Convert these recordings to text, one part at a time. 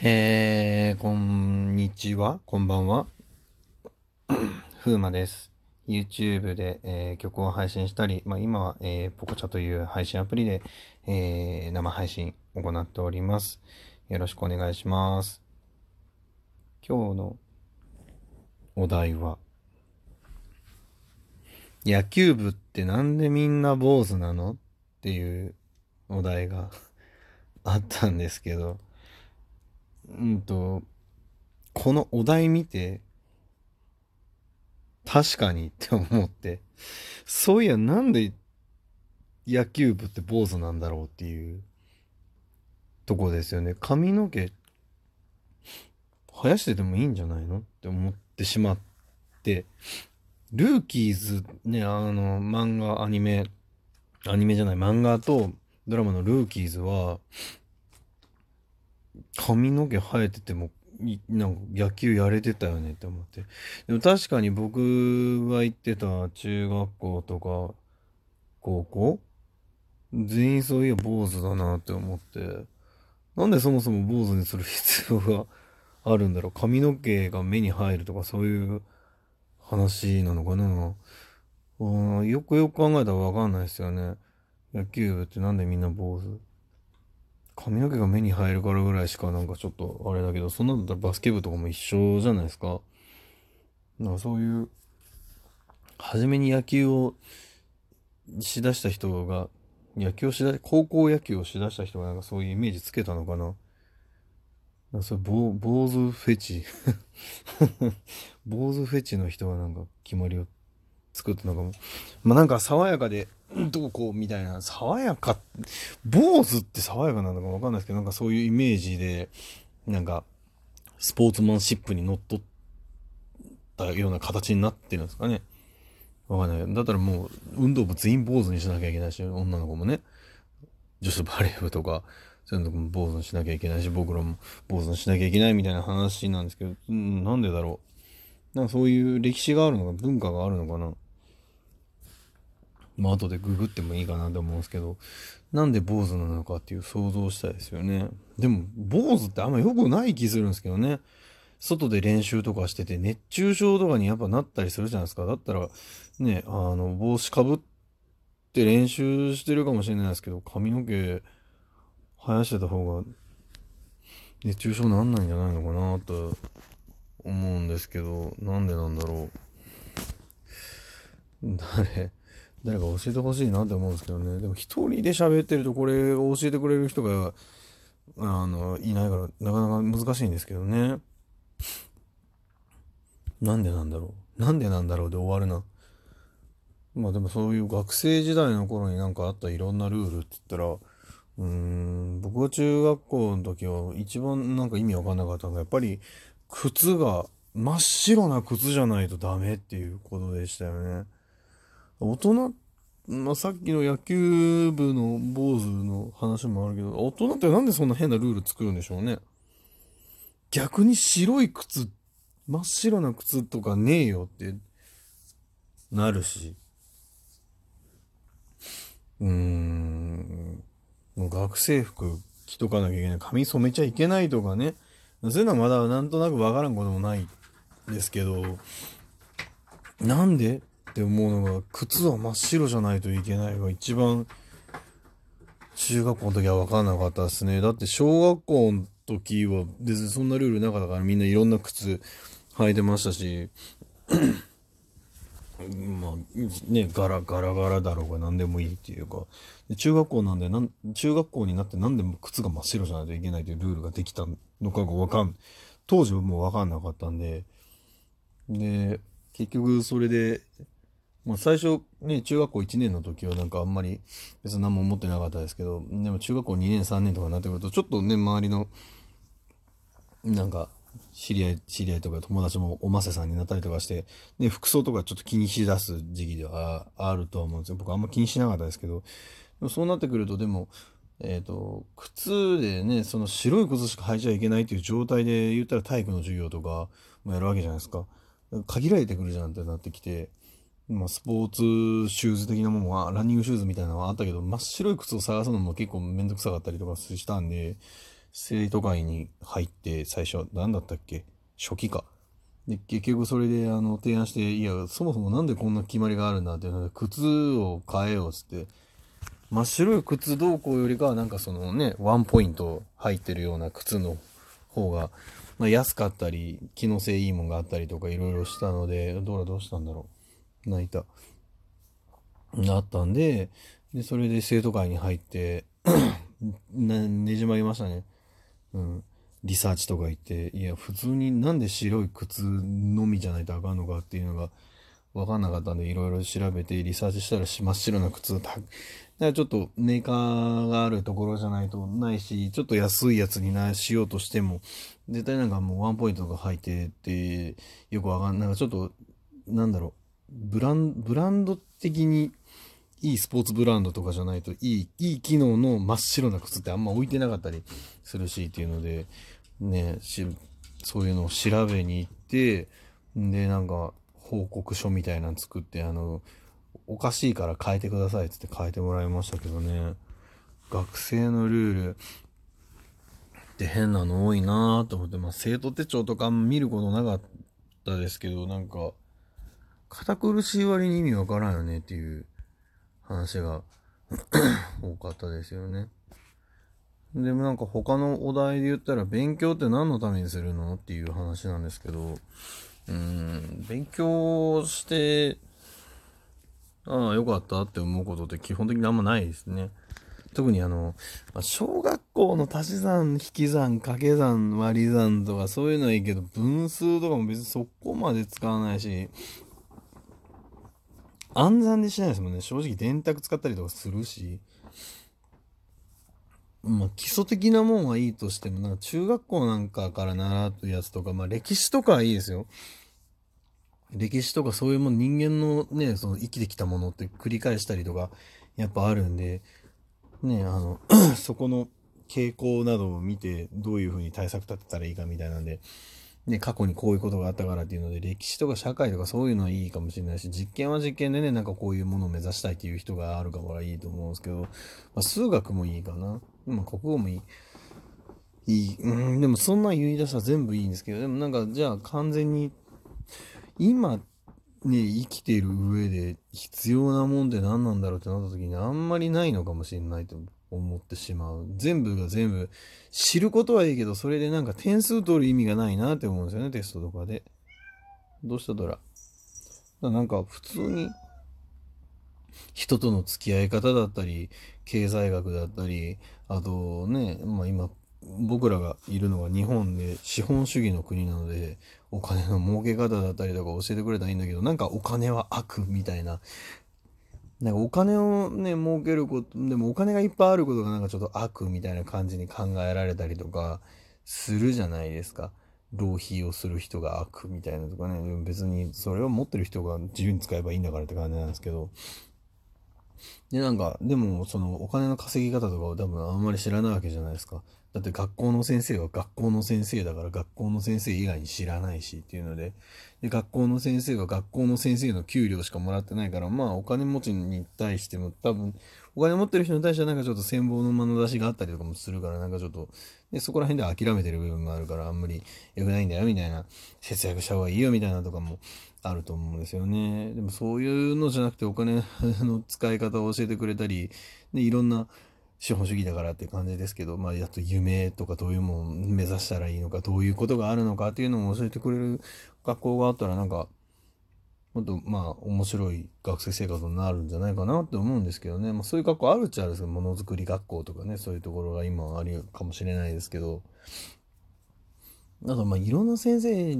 えー、こんにちは、こんばんは。ふうまです。YouTube で、えー曲を配信したり、まあ、今は、えー、ポコチャという配信アプリで、えー生配信を行っております。よろしくお願いします。今日のお題は、野球部ってなんでみんな坊主なの？っていうお題があったんですけど、うんと、このお題見て、確かにって思って、そういやなんで野球部って坊主なんだろうっていうとこですよね。髪の毛生やしててもいいんじゃないの？って思ってしまって、ルーキーズね、あの、漫画、アニメ、アニメじゃない、漫画とドラマのルーキーズは、髪の毛生えててもなんか野球やれてたよねって思って。でも確かに僕が行ってた中学校とか高校全員そういや坊主だなって思って。なんでそもそも坊主にする必要があるんだろう？髪の毛が目に入るとかそういう話なのかな？うんよくよく考えたらわかんないですよね。野球部ってなんでみんな坊主？髪の毛が目に入るからぐらいしかなんかちょっとあれだけど、そんなんだったらバスケ部とかも一緒じゃないですか。なんかそういう、初めに野球をしだした人が、野球をしだ、高校野球をしだした人がなんかそういうイメージつけたのかな。なんかそれ坊坊主フェチ。坊主フェチの人がなんか決まりを作ったのかも。まあなんか爽やかで、どうこうみたいな、爽やか、坊主って爽やかなのかわかんないですけど、なんかそういうイメージで、なんか、スポーツマンシップにのっとったような形になってるんですかね。わかんない。だったらもう、運動部全員坊主にしなきゃいけないし、女の子もね、女子バレー部とか、そういうのも坊主にしなきゃいけないし、僕らも坊主にしなきゃいけないみたいな話なんですけど、うん、なんでだろう。なんかそういう歴史があるのか、文化があるのかな。まあ後でググってもいいかなと思うんですけど、なんで坊主なのかっていう想像したいですよね。でも、坊主ってあんま良くない気するんですけどね。外で練習とかしてて、熱中症とかにやっぱなったりするじゃないですか。だったら、ね、あの、帽子かぶって練習してるかもしれないですけど、髪の毛生やしてた方が、熱中症なんないんじゃないのかなと思うんですけど、なんでなんだろう。誰？誰か教えてほしいなって思うんですけどね。でも一人で喋ってるとこれを教えてくれる人が、あの、いないからなかなか難しいんですけどね。なんでなんだろう。なんでなんだろうで終わるな。まあでもそういう学生時代の頃になんかあったいろんなルールって言ったら、うーん、僕が中学校の時は一番なんか意味わかんなかったのが、やっぱり靴が真っ白な靴じゃないとダメっていうことでしたよね。大人、まあ、さっきの野球部の坊主の話もあるけど、大人ってなんでそんな変なルール作るんでしょうね。逆に白い靴、真っ白な靴とかねえよってなるし。うーん。もう学生服着とかなきゃいけない。髪染めちゃいけないとかね。そういうのはまだなんとなくわからんこともないですけど、なんでって思うのが、靴は真っ白じゃないといけないが一番、中学校の時は分かんなかったですね。だって小学校の時は別にそんなルールなかったからみんないろんな靴履いてましたし、まあね、ガラガラガラだろうが何でもいいっていうか、中学校なんでなん、中学校になって何でも靴が真っ白じゃないといけないというルールができたのかがわかん、当時はもうわかんなかったんで、で、結局それで、まあ最初ね、中学校1年の時はなんかあんまり別に何も思ってなかったですけど、でも中学校2年3年とかになってくると、ちょっとね、周りの、なんか、知り合い、知り合いとか友達もおませさんになったりとかして、で、服装とかちょっと気にしだす時期ではあるとは思うんですよ。僕あんま気にしなかったですけど、でもそうなってくると、でも、えっ、と、靴でね、その白い靴しか履いちゃいけないっていう状態で言ったら体育の授業とかもやるわけじゃないですか。限られてくるじゃんってなってきて、まあ、スポーツシューズ的なものは、ランニングシューズみたいなのはあったけど、真っ白い靴を探すのも結構めんどくさかったりとかしたんで、生徒会に入って最初、何だったっけ？初期か。で、結局それで、あの、提案して、いや、そもそもなんでこんな決まりがあるんだっていうので、靴を変えようっつって、真っ白い靴同行よりかは、なんかそのね、ワンポイント入ってるような靴の方が、まあ、安かったり、機能性いいもんがあったりとかいろいろしたので、どうらどうしたんだろう？泣いた。なったんで、で、それで生徒会に入って ね、ねじ曲げましたね。うん。リサーチとか行って、いや、普通になんで白い靴のみじゃないとあかんのかっていうのが分かんなかったんで、いろいろ調べてリサーチしたら真っ白な靴だ。だからちょっとメーカーがあるところじゃないとないし、ちょっと安いやつになしようとしても、絶対なんかもうワンポイントとか入ってて、よくわかんない。なんかちょっと、なんだろう、ブラン、ブランド的にいいスポーツブランドとかじゃないといい、いい機能の真っ白な靴ってあんま置いてなかったりするしっていうので、ね、そういうのを調べに行って、で、なんか報告書みたいなの作って、あの、おかしいから変えてくださいってって変えてもらいましたけどね、学生のルールって変なの多いなぁと思って、まあ生徒手帳とか見ることなかったですけど、なんか、堅苦しい割に意味わからんよねっていう話が 多かったですよね。でもなんか他のお題で言ったら勉強って何のためにするのっていう話なんですけど、うん、勉強して、ああ、よかったって思うことって基本的にあんまないですね。特にあの、小学校の足し算、引き算、掛け算、割り算とかそういうのはいいけど、分数とかも別にそこまで使わないし、暗算でしないですもんね。正直電卓使ったりとかするし。まあ、基礎的なもんはいいとしても、なんか中学校なんかから習うやつとか、まあ歴史とかはいいですよ。歴史とかそういうもん、人間のね、その生きてきたものって繰り返したりとか、やっぱあるんで、ね、あの、そこの傾向などを見て、どういうふうに対策立てたらいいかみたいなんで、ね、過去にこういうことがあったからっていうので、歴史とか社会とかそういうのはいいかもしれないし、実験は実験でね、なんかこういうものを目指したいっていう人があるからいいと思うんですけど、まあ、数学もいいかな。まあ、国語もいい。いい。うん、でもそんな言い出したら全部いいんですけど、でもなんか、じゃあ完全に、今、ね、生きている上で必要なもんって何なんだろうってなった時にあんまりないのかもしれないと思思ってしまう。全部が全部知ることはいいけど、それでなんか点数取る意味がないなって思うんですよね、テストとかで。どうした？ドラ。なんか普通に人との付き合い方だったり、経済学だったり、あとね、まあ今、僕らがいるのは日本で資本主義の国なので、お金の儲け方だったりとか教えてくれたらいいんだけど、なんかお金は悪みたいななんかお金をね、儲けること、でもお金がいっぱいあることがなんかちょっと悪みたいな感じに考えられたりとかするじゃないですか。浪費をする人が悪みたいなとかね、別にそれを持ってる人が自由に使えばいいんだからって感じなんですけど、で、なんか、でも、その、お金の稼ぎ方とかを多分あんまり知らないわけじゃないですか。だって学校の先生は学校の先生だから学校の先生以外に知らないしっていうので、で、学校の先生は学校の先生の給料しかもらってないから、まあお金持ちに対しても多分、お金持ってる人に対してはなんかちょっと羨望の眼差しがあったりとかもするから、なんかちょっと、で、そこら辺で諦めてる部分があるから、あんまり良くないんだよみたいな、節約した方がいいよみたいなとかもあると思うんですよね。でもそういうのじゃなくてお金の使い方を教えてくれたり、で、いろんな資本主義だからって感じですけど、まあ、やっと夢とかどういうものを目指したらいいのか、どういうことがあるのかっていうのを教えてくれる学校があったらなんか、もっとまあ面白い学生生活になるんじゃないかなって思うんですけどね。まあそういう学校あるっちゃあるんですけど、ものづくり学校とかね、そういうところが今あるかもしれないですけど、なんかまあいろんな先生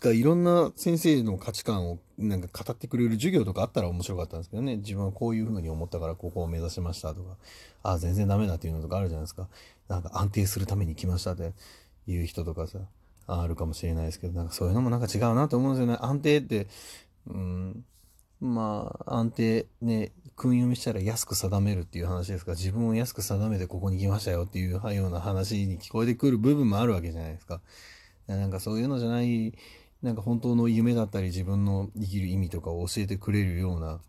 がいろんな先生の価値観をなんか語ってくれる授業とかあったら面白かったんですけどね。自分はこういうふうに思ったからここを目指しましたとか、ああ全然ダメだっていうのとかあるじゃないですか。なんか安定するために来ましたっていう人とかさ、あるかもしれないですけど、なんかそういうのもなんか違うなと思うんですよね。安定って、うん、まあ安定ね、訓読みしたら安く定めるっていう話ですか、自分を安く定めてここに来ましたよっていうような話に聞こえてくる部分もあるわけじゃないですか。なんかそういうのじゃない、なんか本当の夢だったり自分の生きる意味とかを教えてくれるような、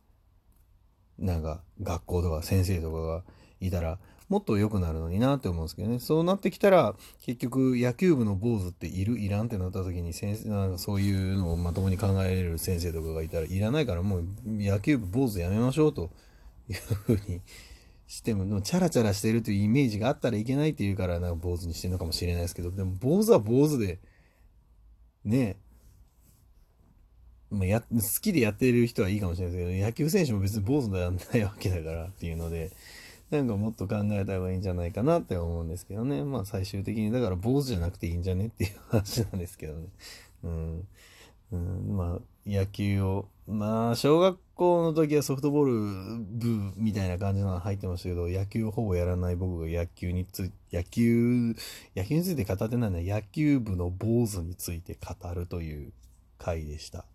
なんか学校とか先生とかがいたら、もっと良くなるのになって思うんですけどね。そうなってきたら、結局野球部の坊主っている？いらんってなった時に先生、なんかそういうのをまともに考えれる先生とかがいたら、いらないからもう野球部坊主やめましょうと。いうふうにしても、でもチャラチャラしてるというイメージがあったらいけないっていうから、なんか坊主にしてるのかもしれないですけど、でも坊主は坊主で、ね。ま、や、好きでやってる人はいいかもしれないですけど、野球選手も別に坊主ではないわけだからっていうので、なんかもっと考えた方がいいんじゃないかなって思うんですけどね。まあ最終的に、だから坊主じゃなくていいんじゃねっていう話なんですけどね。うん。うん、まあ野球を、まあ小学校の時はソフトボール部みたいな感じの入ってましたけど、野球をほぼやらない僕が野球について、野球、野球について語ってないのは野球部の坊主について語るという回でした。